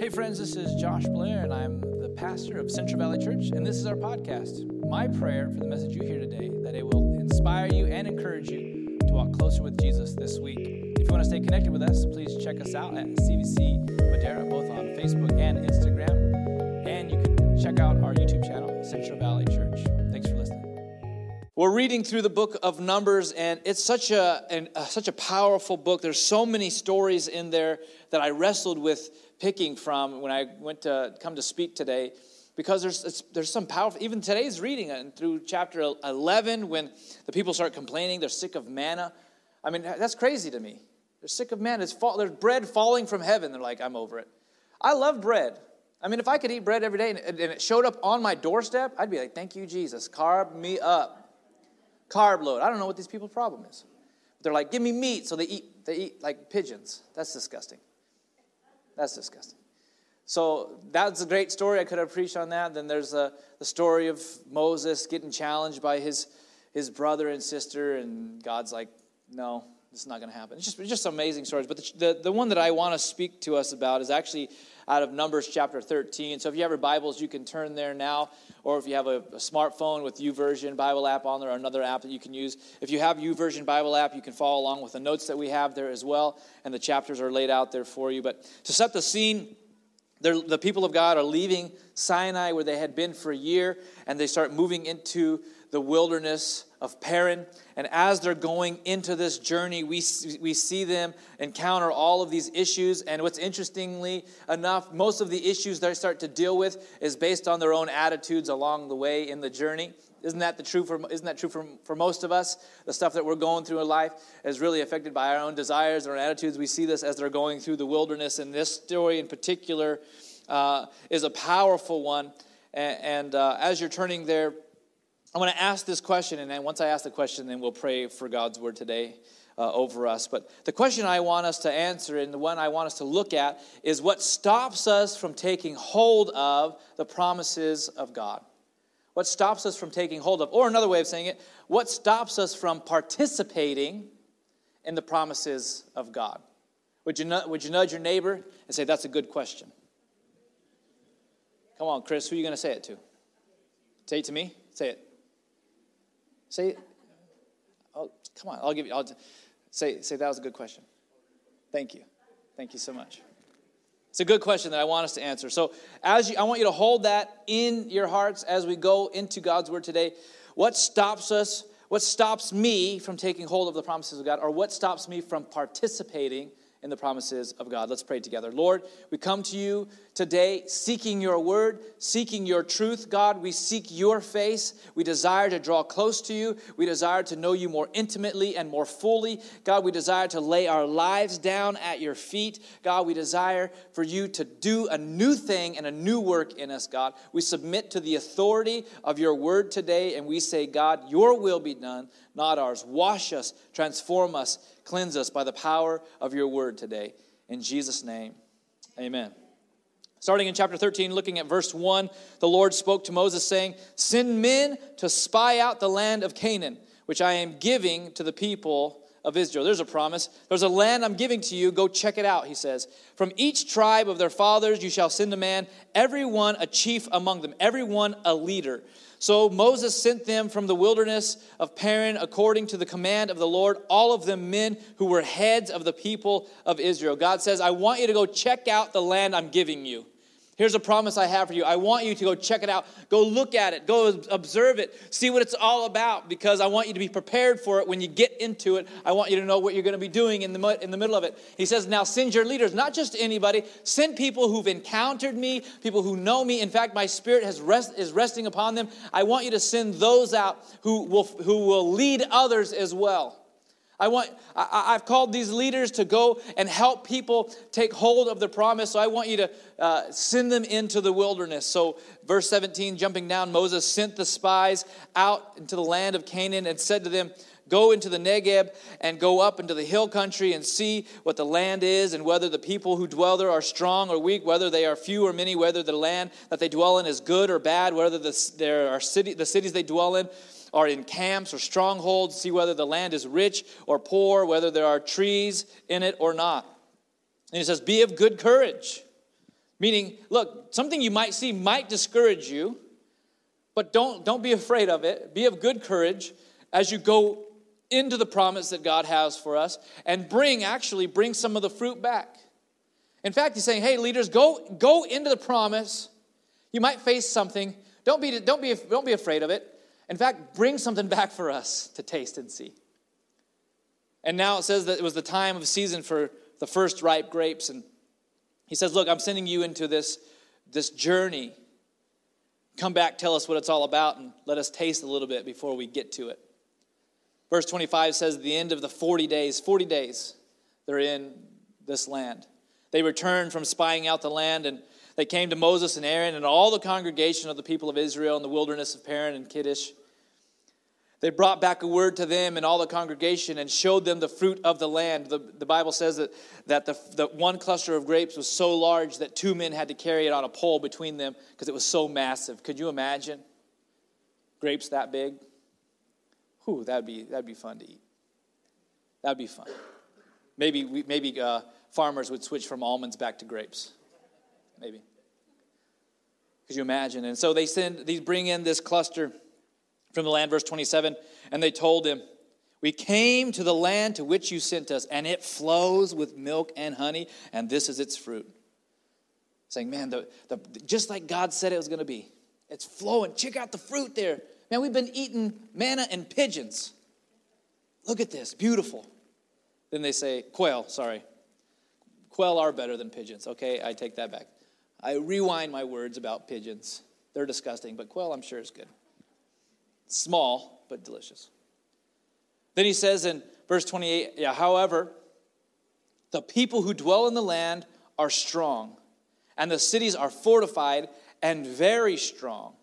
Hey, friends, this is Josh Blair, and I'm the pastor of Central Valley Church, and this is our podcast. My prayer for the message you hear today that it will inspire you and encourage you to walk closer with Jesus this week. If you want to stay connected with us, please check us out at CVC Madera, both on Facebook and Instagram, and you can check out our YouTube channel, Central Valley Church. Thanks for listening. We're reading through the book of Numbers, and it's such a, an, such a powerful book. There's so many stories in there that I wrestled with picking from when I went to come to speak today because there's, there's some powerful, even today's reading and through chapter 11 when the people start complaining, they're sick of manna. I mean, that's crazy to me. They're sick of manna. Fall, there's bread falling from heaven. They're like, I'm over it. I love bread. I mean, if I could eat bread every day and, and it showed up on my doorstep, I'd be like, thank you, Jesus. Carb me up. Carb load. I don't know what these people's problem is. They're like, give me meat. So they eat, they eat like pigeons. That's disgusting. That's disgusting. So that's a great story. I could have preached on that. Then there's the, the story of Moses getting challenged by his, his brother and sister, and God's like, no, this is not going to happen. It's just, it's just amazing stories. But the, the, the one that I want to speak to us about is actually out of Numbers chapter 13. So if you have your Bibles, you can turn there now. Or if you have a, a smartphone with YouVersion Bible app on there, or another app that you can use. If you have YouVersion Bible app, you can follow along with the notes that we have there as well. And the chapters are laid out there for you. But to set the scene, the people of God are leaving Sinai, where they had been for a year, and they start moving into the wilderness of Paran. And as they're going into this journey, we, we see them encounter all of these issues. And what's interestingly enough, most of the issues they start to deal with is based on their own attitudes along the way in the journey. Isn't that the true for, isn't that true for, for most of us? The stuff that we're going through in life is really affected by our own desires, and our attitudes. We see this as they're going through the wilderness. And this story in particular uh, is a powerful one. And, and uh, as you're turning there, I'm going to ask this question, and then once I ask the question, then we'll pray for God's word today uh, over us. But the question I want us to answer, and the one I want us to look at, is what stops us from taking hold of the promises of God? What stops us from taking hold of, or another way of saying it, what stops us from participating in the promises of God? Would you, would you nudge your neighbor and say, That's a good question? Come on, Chris, who are you going to say it to? Say it to me? Say it. Say, oh, come on, I'll give you, I'll say, say that was a good question. Thank you. Thank you so much. It's a good question that I want us to answer. So, as you, I want you to hold that in your hearts as we go into God's word today. What stops us? What stops me from taking hold of the promises of God, or what stops me from participating in the promises of God. Let's pray together. Lord, we come to you today seeking your word, seeking your truth. God, we seek your face. We desire to draw close to you. We desire to know you more intimately and more fully. God, we desire to lay our lives down at your feet. God, we desire for you to do a new thing and a new work in us, God. We submit to the authority of your word today and we say, God, your will be done, not ours. Wash us, transform us Cleanse us by the power of your word today. In Jesus' name, amen. Starting in chapter 13, looking at verse 1, the Lord spoke to Moses, saying, Send men to spy out the land of Canaan, which I am giving to the people of Israel. There's a promise. There's a land I'm giving to you. Go check it out, he says. From each tribe of their fathers you shall send a man, every one a chief among them, every one a leader. So Moses sent them from the wilderness of Paran according to the command of the Lord, all of them men who were heads of the people of Israel. God says, I want you to go check out the land I'm giving you. Here's a promise I have for you. I want you to go check it out. Go look at it. Go observe it. See what it's all about because I want you to be prepared for it when you get into it. I want you to know what you're going to be doing in the, in the middle of it. He says, Now send your leaders, not just anybody, send people who've encountered me, people who know me. In fact, my spirit has rest, is resting upon them. I want you to send those out who will, who will lead others as well. I want, I, have called these leaders to go and help people take hold of the promise. So I want you to uh, send them into the wilderness. So, verse 17, jumping down, Moses sent the spies out into the land of Canaan and said to them, Go into the Negeb and go up into the hill country and see what the land is and whether the people who dwell there are strong or weak, whether they are few or many, whether the land that they dwell in is good or bad, whether the, there are city, the cities they dwell in are in camps or strongholds, see whether the land is rich or poor, whether there are trees in it or not. And he says, Be of good courage. Meaning, look, something you might see might discourage you, but don't, don't be afraid of it. Be of good courage as you go into the promise that God has for us and bring, actually, bring some of the fruit back. In fact, he's saying, hey, leaders, go, go into the promise. You might face something. Don't be, don't, be, don't be afraid of it. In fact, bring something back for us to taste and see. And now it says that it was the time of season for the first ripe grapes. And he says, Look, I'm sending you into this, this journey. Come back, tell us what it's all about, and let us taste a little bit before we get to it. Verse 25 says, the end of the 40 days, 40 days, they're in this land. They returned from spying out the land, and they came to Moses and Aaron and all the congregation of the people of Israel in the wilderness of Paran and Kadesh. They brought back a word to them and all the congregation and showed them the fruit of the land. The, the Bible says that, that the, the one cluster of grapes was so large that two men had to carry it on a pole between them because it was so massive. Could you imagine grapes that big? Whew, that'd be, that'd be fun to eat. That'd be fun. Maybe, we, maybe uh, farmers would switch from almonds back to grapes. Maybe. Could you imagine? And so they send, these bring in this cluster from the land, verse 27, and they told him, We came to the land to which you sent us, and it flows with milk and honey, and this is its fruit. Saying, Man, the, the, just like God said it was going to be, it's flowing. Check out the fruit there. Man, we've been eating manna and pigeons. Look at this, beautiful. Then they say, Quail, sorry. Quail are better than pigeons. Okay, I take that back. I rewind my words about pigeons. They're disgusting, but quail, I'm sure, is good. Small, but delicious. Then he says in verse 28 yeah, however, the people who dwell in the land are strong, and the cities are fortified and very strong.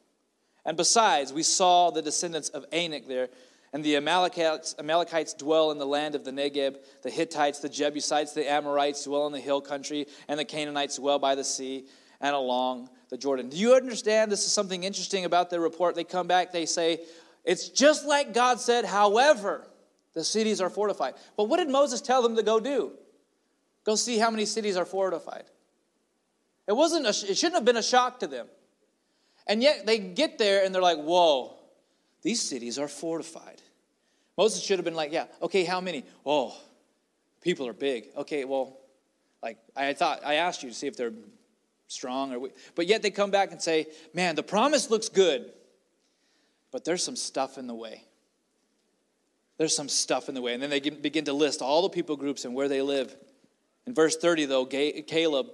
And besides, we saw the descendants of Anak there, and the Amalekites, Amalekites dwell in the land of the Negeb. The Hittites, the Jebusites, the Amorites dwell in the hill country, and the Canaanites dwell by the sea and along the Jordan. Do you understand? This is something interesting about their report. They come back, they say, It's just like God said, however, the cities are fortified. But what did Moses tell them to go do? Go see how many cities are fortified. It wasn't a, it shouldn't have been a shock to them. And yet they get there and they're like, whoa, these cities are fortified. Moses should have been like, yeah, okay, how many? Oh, people are big. Okay, well, like I thought I asked you to see if they're strong or weak. But yet they come back and say, man, the promise looks good, but there's some stuff in the way. There's some stuff in the way. And then they begin to list all the people groups and where they live. In verse 30, though, Caleb,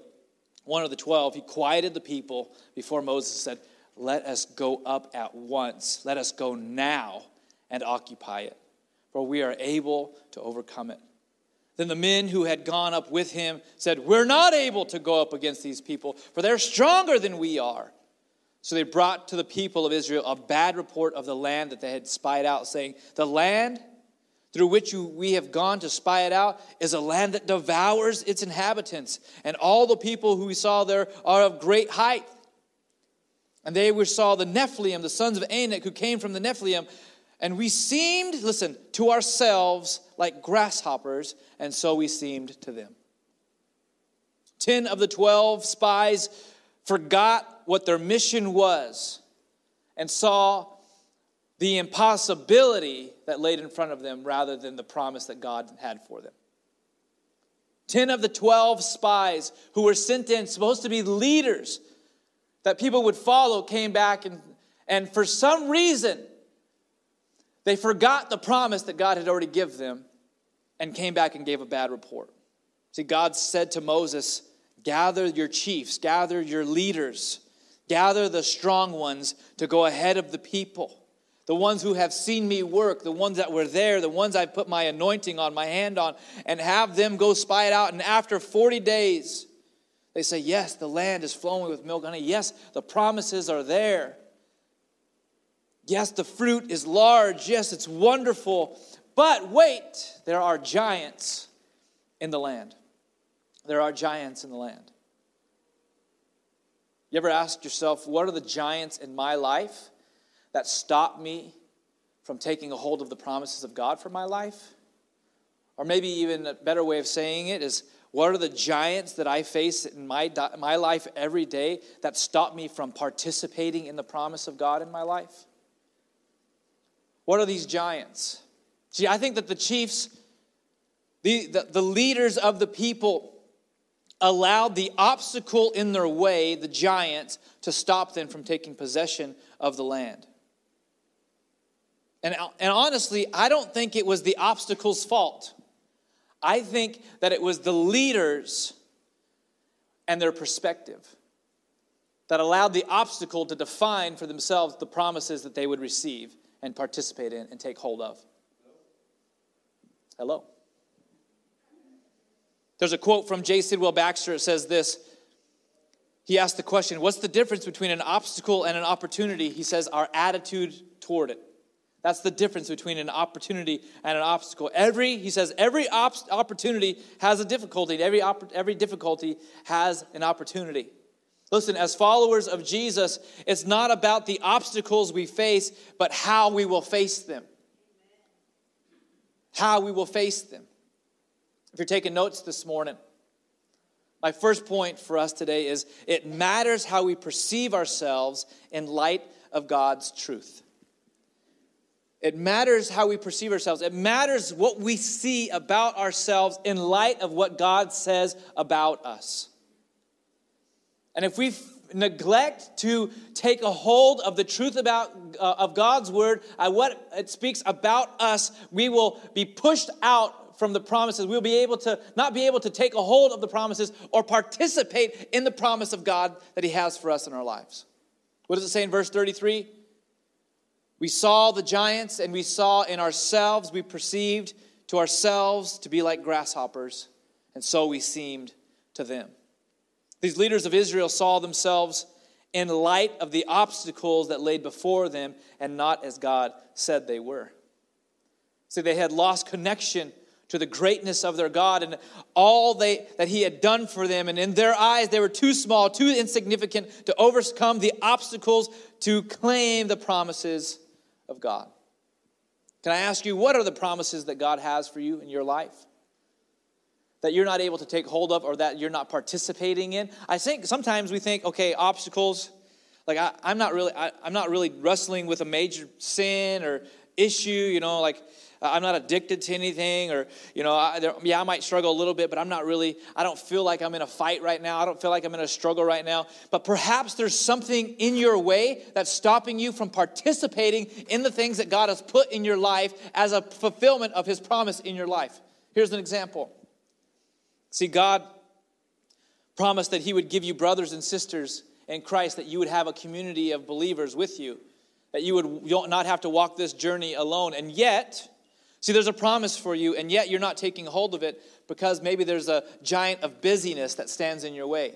one of the 12, he quieted the people before Moses said, Let us go up at once. Let us go now and occupy it, for we are able to overcome it. Then the men who had gone up with him said, We're not able to go up against these people, for they're stronger than we are. So they brought to the people of Israel a bad report of the land that they had spied out, saying, The land through which you, we have gone to spy it out is a land that devours its inhabitants, and all the people who we saw there are of great height. And they we saw the Nephilim, the sons of Anak, who came from the Nephilim, and we seemed, listen, to ourselves like grasshoppers, and so we seemed to them. Ten of the twelve spies forgot what their mission was and saw the impossibility that laid in front of them rather than the promise that God had for them. Ten of the twelve spies who were sent in, supposed to be leaders that people would follow, came back and, and for some reason, they forgot the promise that God had already given them and came back and gave a bad report. See, God said to Moses, Gather your chiefs, gather your leaders, gather the strong ones to go ahead of the people. The ones who have seen me work, the ones that were there, the ones I put my anointing on, my hand on, and have them go spy it out. And after 40 days, they say, Yes, the land is flowing with milk and honey. Yes, the promises are there. Yes, the fruit is large. Yes, it's wonderful. But wait, there are giants in the land. There are giants in the land. You ever ask yourself, what are the giants in my life that stop me from taking a hold of the promises of God for my life? Or maybe even a better way of saying it is, What are the giants that I face in my, my life every day that stop me from participating in the promise of God in my life? What are these giants? See, I think that the chiefs, the, the, the leaders of the people, allowed the obstacle in their way, the giants, to stop them from taking possession of the land. And, and honestly, I don't think it was the obstacle's fault. I think that it was the leaders and their perspective that allowed the obstacle to define for themselves the promises that they would receive and participate in and take hold of. Hello. There's a quote from J. Sidlow Baxter. It says this. He asked the question, What's the difference between an obstacle and an opportunity? He says, Our attitude toward it. That's the difference between an opportunity and an obstacle. Every, he says, every op- opportunity has a difficulty. Every, op- every difficulty has an opportunity. Listen, as followers of Jesus, it's not about the obstacles we face, but how we will face them. How we will face them. If you're taking notes this morning, my first point for us today is it matters how we perceive ourselves in light of God's truth. It matters how we perceive ourselves. It matters what we see about ourselves in light of what God says about us. And if we neglect to take a hold of the truth about uh, of God's word, uh, what it speaks about us, we will be pushed out from the promises. We'll be able to not be able to take a hold of the promises or participate in the promise of God that He has for us in our lives. What does it say in verse 33? We saw the giants and we saw in ourselves, we perceived to ourselves to be like grasshoppers, and so we seemed to them. These leaders of Israel saw themselves in light of the obstacles that laid before them and not as God said they were. See, they had lost connection to the greatness of their God and all they, that He had done for them. And in their eyes, they were too small, too insignificant to overcome the obstacles to claim the promises of God. Can I ask you, what are the promises that God has for you in your life? That you're not able to take hold of or that you're not participating in? I think sometimes we think, okay, obstacles, like I, am not really I, I'm not really wrestling with a major sin or issue, you know, like I'm not addicted to anything, or, you know, I, there, yeah, I might struggle a little bit, but I'm not really, I don't feel like I'm in a fight right now. I don't feel like I'm in a struggle right now. But perhaps there's something in your way that's stopping you from participating in the things that God has put in your life as a fulfillment of His promise in your life. Here's an example. See, God promised that He would give you brothers and sisters in Christ, that you would have a community of believers with you, that you would not have to walk this journey alone. And yet, See, there's a promise for you, and yet you're not taking hold of it because maybe there's a giant of busyness that stands in your way.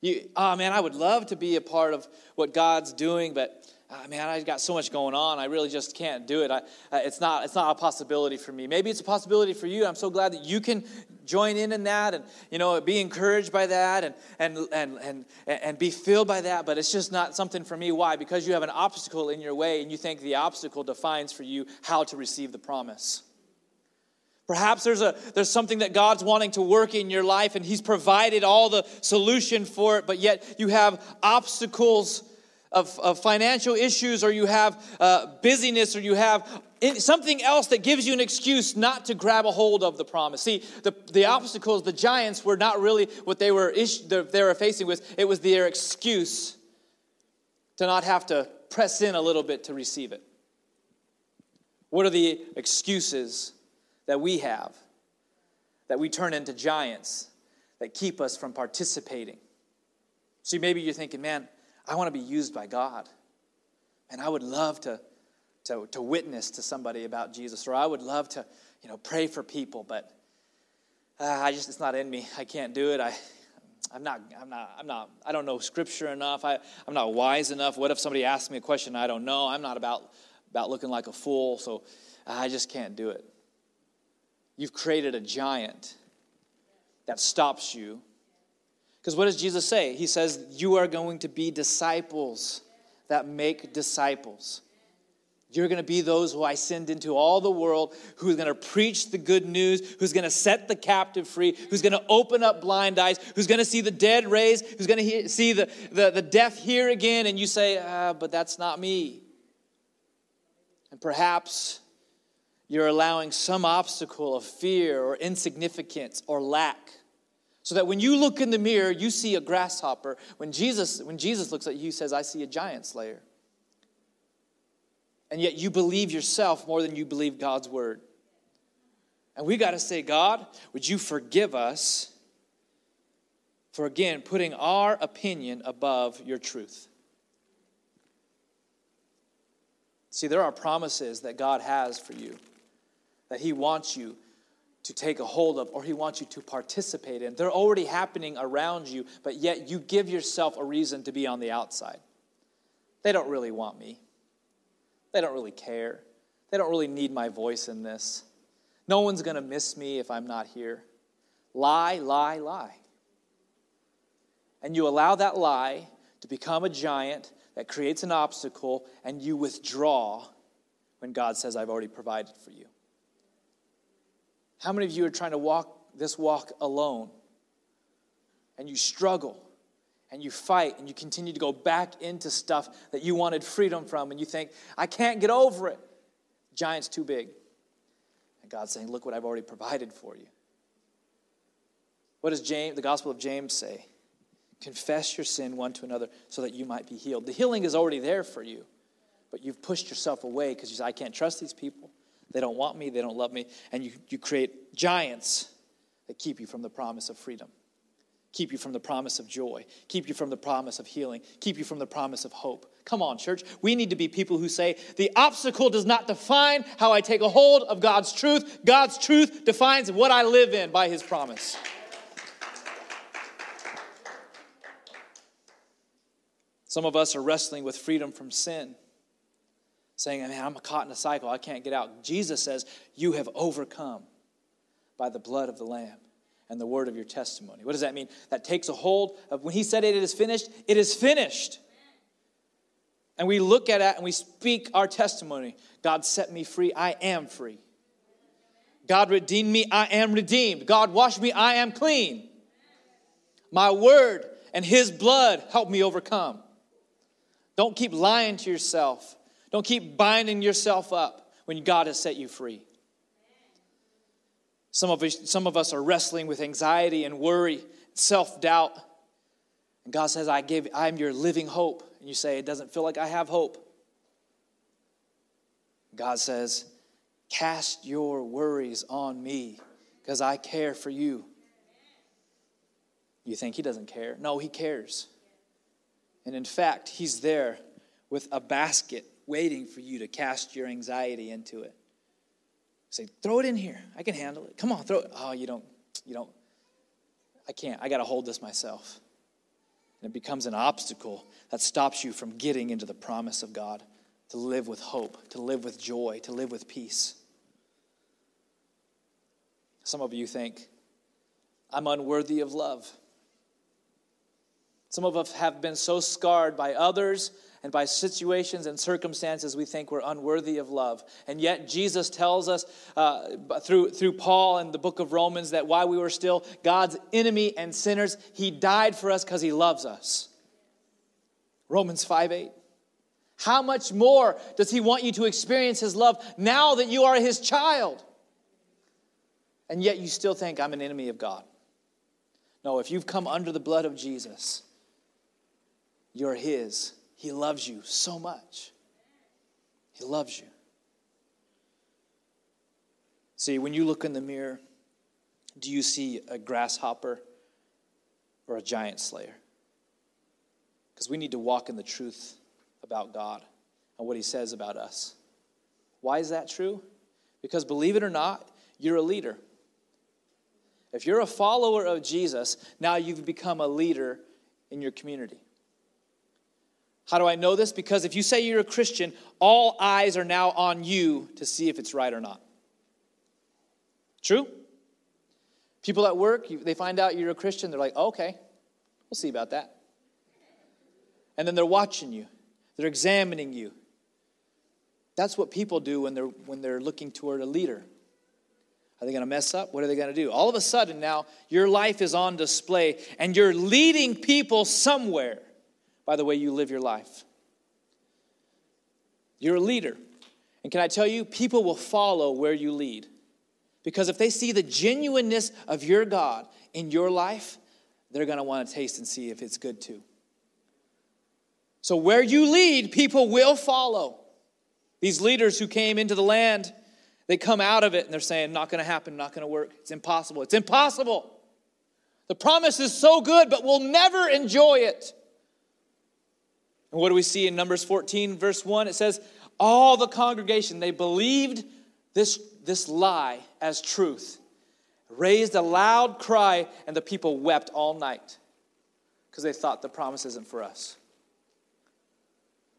You, oh man, I would love to be a part of what God's doing, but oh, man, I've got so much going on. I really just can't do it. I, it's, not, it's not a possibility for me. Maybe it's a possibility for you. I'm so glad that you can join in in that and, you know, be encouraged by that and, and, and, and, and be filled by that. But it's just not something for me. Why? Because you have an obstacle in your way and you think the obstacle defines for you how to receive the promise. Perhaps there's, a, there's something that God's wanting to work in your life and He's provided all the solution for it, but yet you have obstacles of, of financial issues or you have uh, busyness or you have something else that gives you an excuse not to grab a hold of the promise. See, the, the obstacles, the giants, were not really what they were, ish, they were facing with. It was their excuse to not have to press in a little bit to receive it. What are the excuses that we have that we turn into giants that keep us from participating? See, maybe you're thinking, man, I want to be used by God. And I would love to, to, to witness to somebody about Jesus, or I would love to, you know, pray for people, but uh, I just, it's not in me. I can't do it. I, I'm not, I'm not, I'm not, I don't know scripture enough. I, I'm not wise enough. What if somebody asks me a question I don't know? I'm not about, about looking like a fool, so I just can't do it. You've created a giant that stops you because what does Jesus say? He says, You are going to be disciples that make disciples. You're going to be those who I send into all the world, who's going to preach the good news, who's going to set the captive free, who's going to open up blind eyes, who's going to see the dead raised, who's going to see the, the, the deaf hear again. And you say, ah, but that's not me. And perhaps you're allowing some obstacle of fear or insignificance or lack. So that when you look in the mirror, you see a grasshopper. When Jesus, when Jesus looks at you, he says, I see a giant slayer and yet you believe yourself more than you believe God's word. And we got to say, God, would you forgive us for again putting our opinion above your truth? See, there are promises that God has for you that He wants you to take a hold of or He wants you to participate in. They're already happening around you, but yet you give yourself a reason to be on the outside. They don't really want me. They don't really care. They don't really need my voice in this. No one's going to miss me if I'm not here. Lie, lie, lie. And you allow that lie to become a giant that creates an obstacle, and you withdraw when God says, I've already provided for you. How many of you are trying to walk this walk alone and you struggle? And you fight and you continue to go back into stuff that you wanted freedom from and you think, I can't get over it. Giant's too big. And God's saying, Look what I've already provided for you. What does James, the Gospel of James say? Confess your sin one to another so that you might be healed. The healing is already there for you, but you've pushed yourself away because you say, I can't trust these people. They don't want me, they don't love me. And you, you create giants that keep you from the promise of freedom keep you from the promise of joy, keep you from the promise of healing, keep you from the promise of hope. Come on, church. We need to be people who say, the obstacle does not define how I take a hold of God's truth. God's truth defines what I live in by His promise. Some of us are wrestling with freedom from sin, saying, Man, I'm caught in a cycle. I can't get out. Jesus says, You have overcome by the blood of the Lamb and the word of your testimony. What does that mean? That takes a hold of when he said it, it is finished, it is finished. And we look at it and we speak our testimony. God set me free, I am free. God redeemed me, I am redeemed. God washed me, I am clean. My word and his blood help me overcome. Don't keep lying to yourself. Don't keep binding yourself up when God has set you free. Some of, us, some of us are wrestling with anxiety and worry, self doubt. And God says, I give, I'm your living hope. And you say, It doesn't feel like I have hope. God says, Cast your worries on me because I care for you. You think He doesn't care? No, He cares. And in fact, He's there with a basket waiting for you to cast your anxiety into it. Say, throw it in here. I can handle it. Come on, throw it. Oh, you don't, you don't. I can't. I got to hold this myself. And it becomes an obstacle that stops you from getting into the promise of God to live with hope, to live with joy, to live with peace. Some of you think, I'm unworthy of love. Some of us have been so scarred by others and by situations and circumstances we think we're unworthy of love. And yet, Jesus tells us uh, through, through Paul in the book of Romans that while we were still God's enemy and sinners, He died for us because He loves us. Romans 5 8. How much more does He want you to experience His love now that you are His child? And yet, you still think I'm an enemy of God. No, if you've come under the blood of Jesus, you're His he loves you so much. He loves you. See, when you look in the mirror, do you see a grasshopper or a giant slayer? Because we need to walk in the truth about God and what He says about us. Why is that true? Because believe it or not, you're a leader. If you're a follower of Jesus, now you've become a leader in your community. How do I know this? Because if you say you're a Christian, all eyes are now on you to see if it's right or not. True? People at work, they find out you're a Christian, they're like, oh, okay, we'll see about that. And then they're watching you, they're examining you. That's what people do when they're, when they're looking toward a leader. Are they going to mess up? What are they going to do? All of a sudden, now your life is on display and you're leading people somewhere by the way you live your life. You're a leader. And can I tell you, people will follow where you lead. Because if they see the genuineness of your God in your life, they're going to want to taste and see if it's good too. So, where you lead, people will follow. These leaders who came into the land they come out of it and they're saying, not going to happen, not going to work. It's impossible. It's impossible. The promise is so good, but we'll never enjoy it. And what do we see in Numbers 14, verse 1? It says, All the congregation, they believed this, this lie as truth, raised a loud cry, and the people wept all night because they thought the promise isn't for us.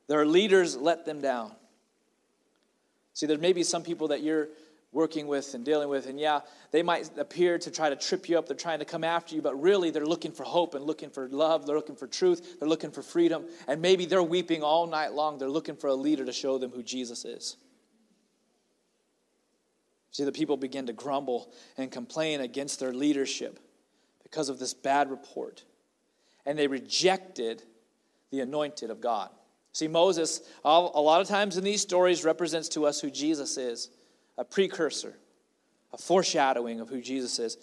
Their leaders let them down. See, there may be some people that you're working with and dealing with, and yeah, they might appear to try to trip you up. They're trying to come after you, but really they're looking for hope and looking for love. They're looking for truth. They're looking for freedom. And maybe they're weeping all night long. They're looking for a leader to show them who Jesus is. See, the people begin to grumble and complain against their leadership because of this bad report. And they rejected the anointed of God. See, Moses, a lot of times in these stories, represents to us who Jesus is a precursor, a foreshadowing of who Jesus is.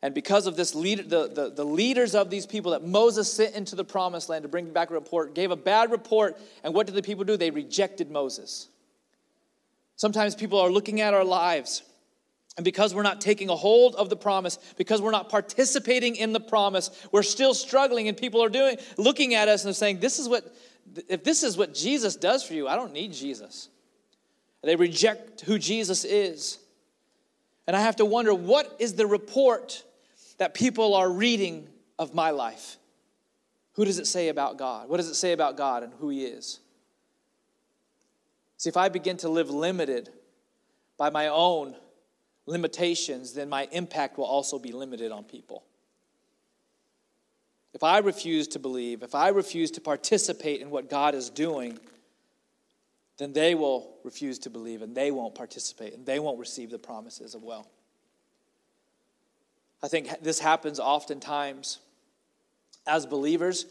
And because of this, leader, the, the, the leaders of these people that Moses sent into the promised land to bring back a report gave a bad report. And what did the people do? They rejected Moses. Sometimes people are looking at our lives, and because we're not taking a hold of the promise, because we're not participating in the promise, we're still struggling, and people are doing, looking at us and saying, This is what if this is what Jesus does for you, I don't need Jesus. They reject who Jesus is. And I have to wonder what is the report that people are reading of my life? Who does it say about God? What does it say about God and who He is? See, if I begin to live limited by my own limitations, then my impact will also be limited on people. If I refuse to believe, if I refuse to participate in what God is doing, then they will refuse to believe and they won't participate and they won't receive the promises of well. I think this happens oftentimes as believers.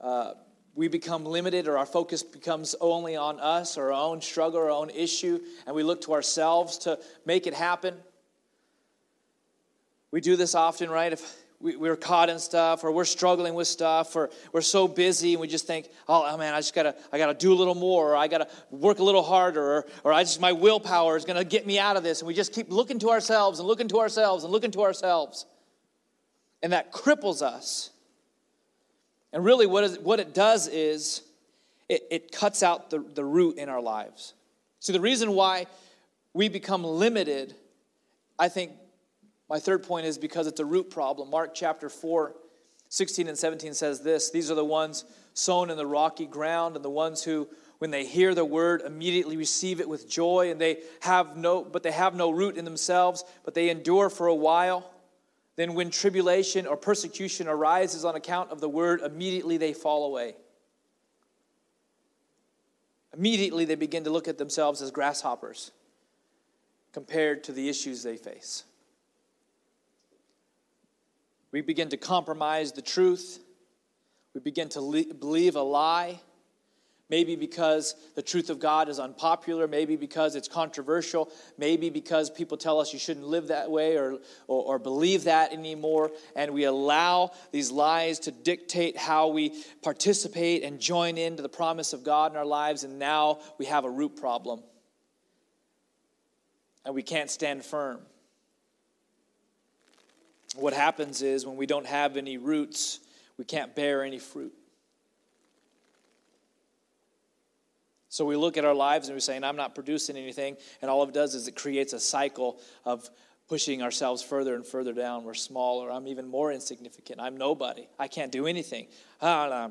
Uh, we become limited or our focus becomes only on us or our own struggle, our own issue, and we look to ourselves to make it happen. We do this often, right? If we, we're caught in stuff or we're struggling with stuff or we're so busy and we just think oh, oh man i just gotta i gotta do a little more or i gotta work a little harder or, or i just my willpower is gonna get me out of this. And we just keep looking to ourselves and looking to ourselves and looking to ourselves. And that cripples us. And really what, is, what it does is it, it cuts out the, the root in our lives. See the reason why we become limited i think my third point is because it's a root problem. Mark chapter 4, 16 and 17 says this These are the ones sown in the rocky ground, and the ones who, when they hear the word, immediately receive it with joy, and they have no, but they have no root in themselves, but they endure for a while. Then, when tribulation or persecution arises on account of the word, immediately they fall away. Immediately they begin to look at themselves as grasshoppers compared to the issues they face. We begin to compromise the truth. We begin to le- believe a lie. Maybe because the truth of God is unpopular, maybe because it's controversial, maybe because people tell us you shouldn't live that way or, or, or, believe that anymore. And we allow these lies to dictate how we participate and join into the promise of God in our lives. And now we have a root problem. And we can't stand firm what happens is when we don't have any roots, we can't bear any fruit. So we look at our lives and we're saying, I'm not producing anything. And all it does is it creates a cycle of pushing ourselves further and further down. We're smaller. I'm even more insignificant. I'm nobody. I can't do anything. Ah,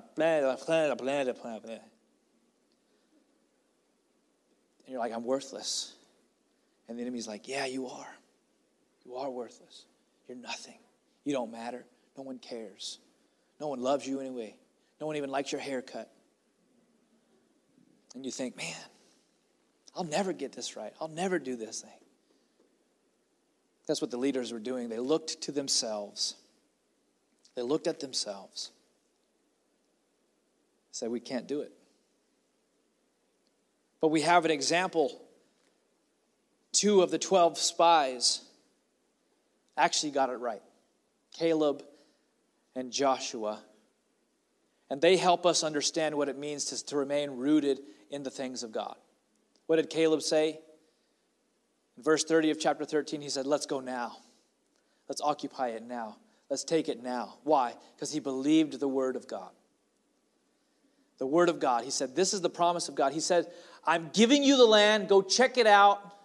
and you're like, I'm worthless. And the enemy's like, Yeah, you are. You are worthless. You're nothing. You don't matter. No one cares. No one loves you anyway. No one even likes your haircut. And you think, man, I'll never get this right. I'll never do this thing. That's what the leaders were doing. They looked to themselves. They looked at themselves. Said, We can't do it. But we have an example. Two of the 12 spies actually got it right Caleb and Joshua. And they help us understand what it means to, to remain rooted in the things of God. What did Caleb say? In verse 30 of chapter 13, he said, Let's go now. Let's occupy it now. Let's take it now. Why? Because he believed the word of God. The word of God. He said, This is the promise of God. He said, I'm giving you the land. Go check it out.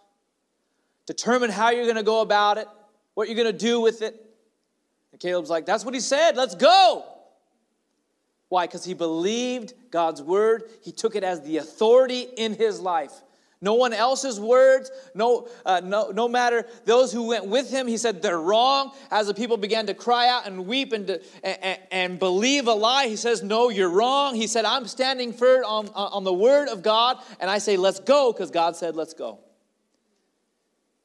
Determine how you're going to go about it, what you're going to do with it. And Caleb's like, That's what he said. Let's go. Why? Because he believed God's word. He took it as the authority in his life. No one else's words, no, uh, no, no matter those who went with him, he said they're wrong. As the people began to cry out and weep and, to, and, and, believe a lie, he says, No, you're wrong. He said, I'm standing firm on, on the word of God, and I say, Let's go, because God said, Let's go.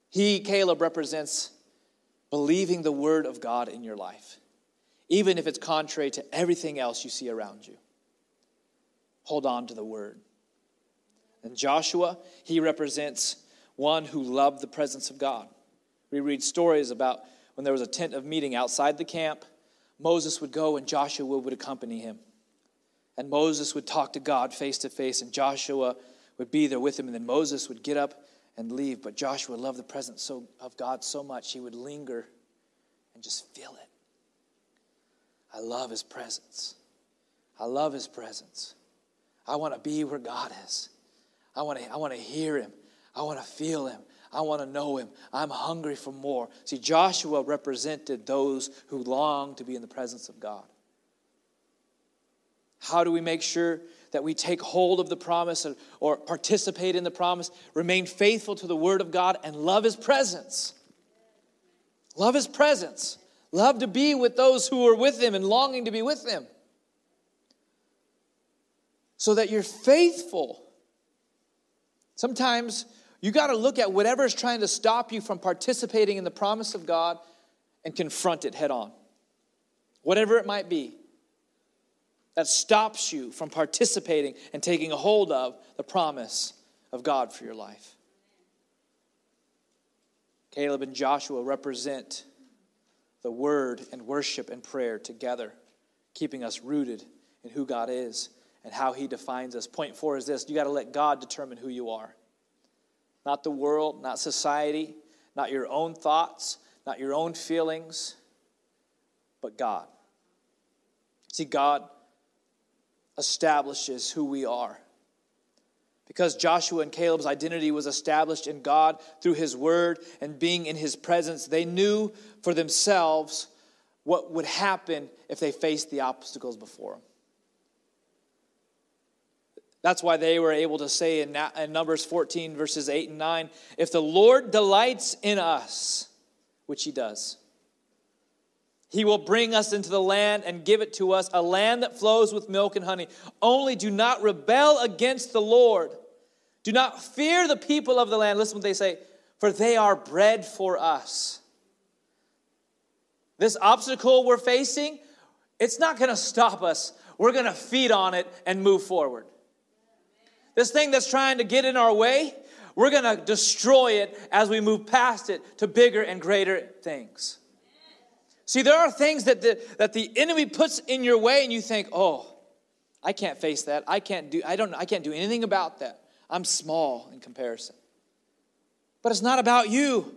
He, Caleb, represents believing the word of God in your life, even if it's contrary to everything else you see around you. Hold on to the word. And Joshua, he represents one who loved the presence of God. We read stories about when there was a tent of meeting outside the camp, Moses would go and Joshua would accompany him. And Moses would talk to God face to face, and Joshua would be there with him. And then Moses would get up and leave. But Joshua loved the presence so, of God so much, he would linger and just feel it. I love his presence. I love his presence. I want to be where God is. I want to I want to hear him. I want to feel him. I want to know him. I'm hungry for more. See, Joshua represented those who long to be in the presence of God. How do we make sure that we take hold of the promise or, or participate in the promise, remain faithful to the word of God, and love his presence? Love his presence. Love to be with those who are with him and longing to be with him. So that you're faithful Sometimes you got to look at whatever is trying to stop you from participating in the promise of God and confront it head on. Whatever it might be that stops you from participating and taking a hold of the promise of God for your life. Caleb and Joshua represent the word and worship and prayer together, keeping us rooted in who God is and how he defines us. Point four is this you got to let God determine who you are. Not the world, not society, not your own thoughts, not your own feelings, but God. See, God establishes who we are. Because Joshua and Caleb's identity was established in God through his word and being in his presence, they knew for themselves what would happen if they faced the obstacles before them. That's why they were able to say in, Numbers 14, verses 8 and 9 if the Lord delights in us, which he does, he will bring us into the land and give it to us, a land that flows with milk and honey. Only do not rebel against the Lord. Do not fear the people of the land. Listen what they say, for they are bread for us. This obstacle we're facing, it's not going to stop us. We're going to feed on it and move forward. This thing that's trying to get in our way, we're going to destroy it as we move past it to bigger and greater things. See, there are things that the, that the enemy puts in your way, and you think, oh, I can't face that. I can't do, I don't, I can't do anything about that. I'm small in comparison. But it's not about you.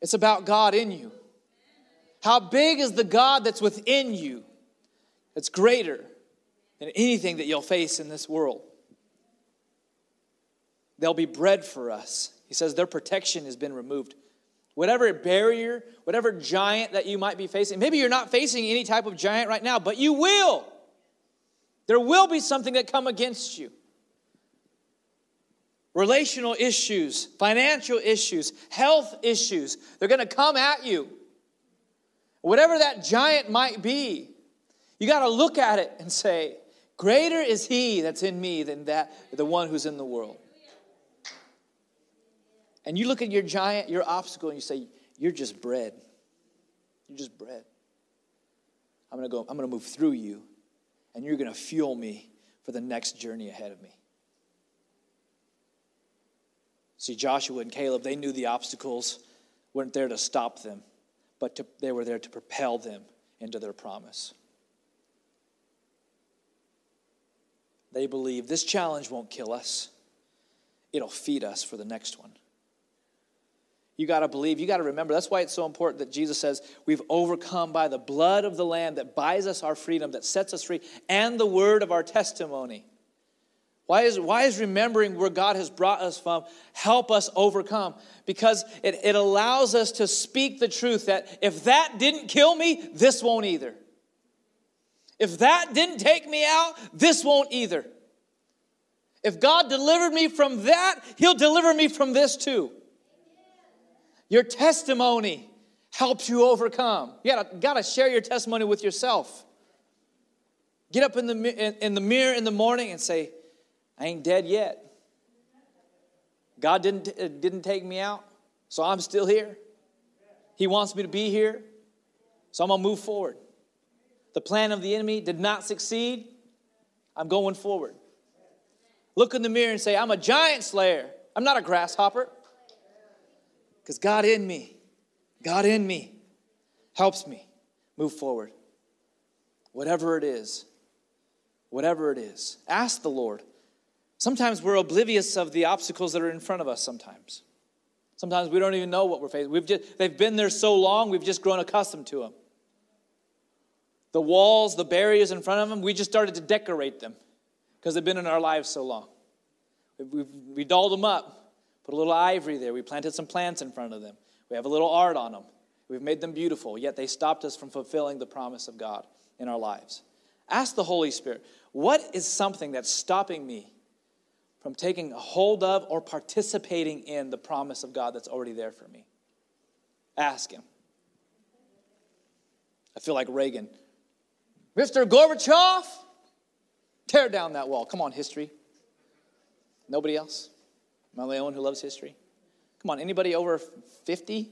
It's about God in you. How big is the God that's within you that's greater than anything that you'll face in this world? They'll be bread for us. He says their protection has been removed. Whatever barrier, whatever giant that you might be facing, maybe you're not facing any type of giant right now, but you will. There will be something that come against you. Relational issues, financial issues, health issues, they're going to come at you. Whatever that giant might be, you got to look at it and say, Greater is he that's in me than that the one who's in the world. And you look at your giant, your obstacle, and you say, You're just bread. You're just bread. I'm gonna go, I'm gonna move through you, and you're gonna fuel me for the next journey ahead of me. See, Joshua and Caleb, they knew the obstacles weren't there to stop them, but to, they were there to propel them into their promise. They believe this challenge won't kill us, it'll feed us for the next one. You got to believe, you got to remember. That's why it's so important that Jesus says we've overcome by the blood of the Lamb that buys us our freedom, that sets us free, and the word of our testimony. Why is, why is remembering where God has brought us from help us overcome? Because it, it allows us to speak the truth that if that didn't kill me, this won't either. If that didn't take me out, this won't either. If God delivered me from that, He'll deliver me from this too. Your testimony helps you overcome. You gotta, gotta share your testimony with yourself. Get up in the, in, in the mirror in the morning and say, I ain't dead yet. God didn't, uh, didn't take me out, so I'm still here. He wants me to be here, so I'm gonna move forward. The plan of the enemy did not succeed. I'm going forward. Look in the mirror and say, I'm a giant slayer. I'm not a grasshopper. Because God in me, God in me helps me move forward. Whatever it is, whatever it is, ask the Lord. Sometimes we're oblivious of the obstacles that are in front of us sometimes. Sometimes we don't even know what we're facing. We've just, they've been there so long, we've just grown accustomed to them. The walls, the barriers in front of them, we just started to decorate them because they've been in our lives so long. We've, we dolled them up, put a little ivory there. We planted some plants in front of them. We have a little art on them. We've made them beautiful, yet they stopped us from fulfilling the promise of God in our lives. Ask the Holy Spirit, what is something that's stopping me from taking hold of or participating in the promise of God that's already there for me. Ask Him. I feel like Reagan. Mr. Gorbachev, tear down that wall. Come on, history. Nobody else? Am I the only one who loves history? Come on, anybody over 50?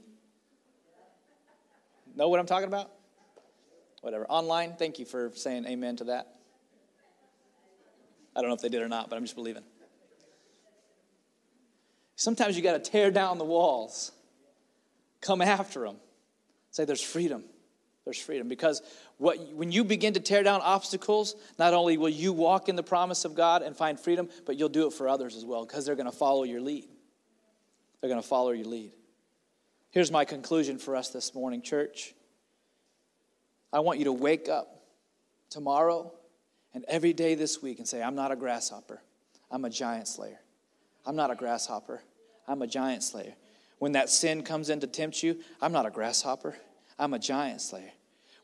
Know what I'm talking about? Whatever. Online, thank you for saying amen to that. I don't know if they did or not, but I'm just believing. Sometimes you got to tear down the walls, come after them, say, There's freedom. There's freedom. Because what, when you begin to tear down obstacles, not only will you walk in the promise of God and find freedom, but you'll do it for others as well because they're going to follow your lead. They're going to follow your lead. Here's my conclusion for us this morning, church. I want you to wake up tomorrow and every day this week and say, I'm not a grasshopper, I'm a giant slayer. I'm not a grasshopper, I'm a giant slayer. When that sin comes in to tempt you, I'm not a grasshopper, I'm a giant slayer.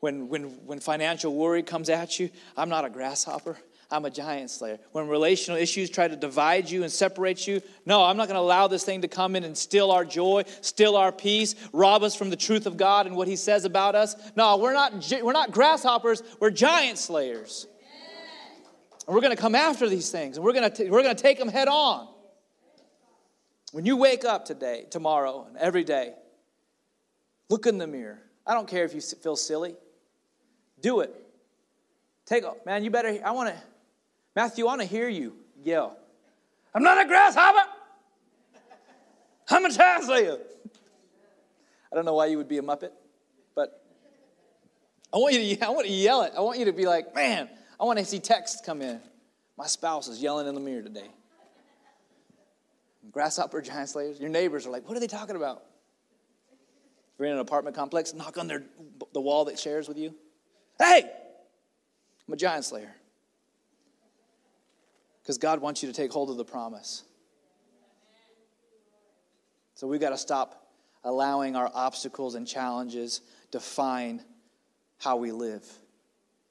When, when, when financial worry comes at you, I'm not a grasshopper, I'm a giant slayer. When relational issues try to divide you and separate you, no, I'm not going to allow this thing to come in and steal our joy, steal our peace, rob us from the truth of God and what He says about us. No, we're not, we're not grasshoppers, we're giant slayers. And we're going to come after these things and we're going to, we're going to take them head on. When you wake up today, tomorrow, and every day, look in the mirror. I don't care if you feel silly. Do it. Take a man, you better I want to Matthew, I want to hear you yell. I'm not a grasshopper. I'm a translator. I don't know why you would be a muppet, but I want you to I want to yell it. I want you to be like, man, I want to see texts come in. My spouse is yelling in the mirror today grasshopper giant slayers. Your neighbors are like, what are they talking about? If you're in an apartment complex, knock on their, the wall that shares with you. Hey, I'm a giant slayer. Because God wants you to take hold of the promise. So we've got to stop allowing our obstacles and challenges define how we live.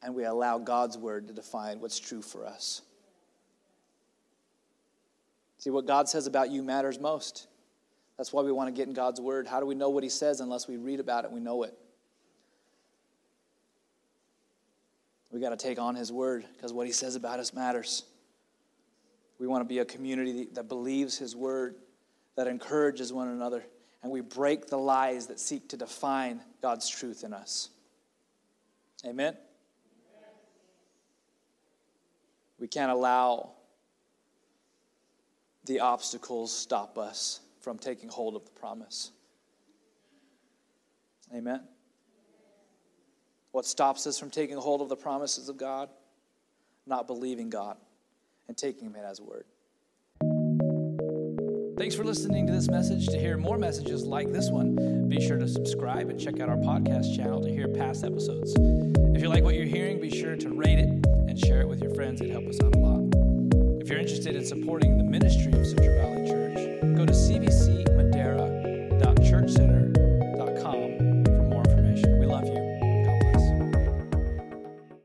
And we allow God's word to define what's true for us. See, what God says about you matters most. That's why we want to get in God's Word. How do we know what He says unless we read about it we know it? We got to take on His Word because what He says about us matters. We want to be a community that believes His Word, that encourages one another, and we break the lies that seek to define God's truth in us. Amen? We can't allow the obstacles stop us from taking hold of the promise. Amen? What stops us from taking hold of the promises of God? Not believing God and taking Him at His word. Thanks for listening to this message. To hear more messages like this one, be sure to subscribe and check out our podcast channel to hear past episodes. If you like what you're hearing, be sure to rate it and share it with your friends. It helps us out a lot. If you're interested in supporting the ministry of Central Valley Church, go to CVC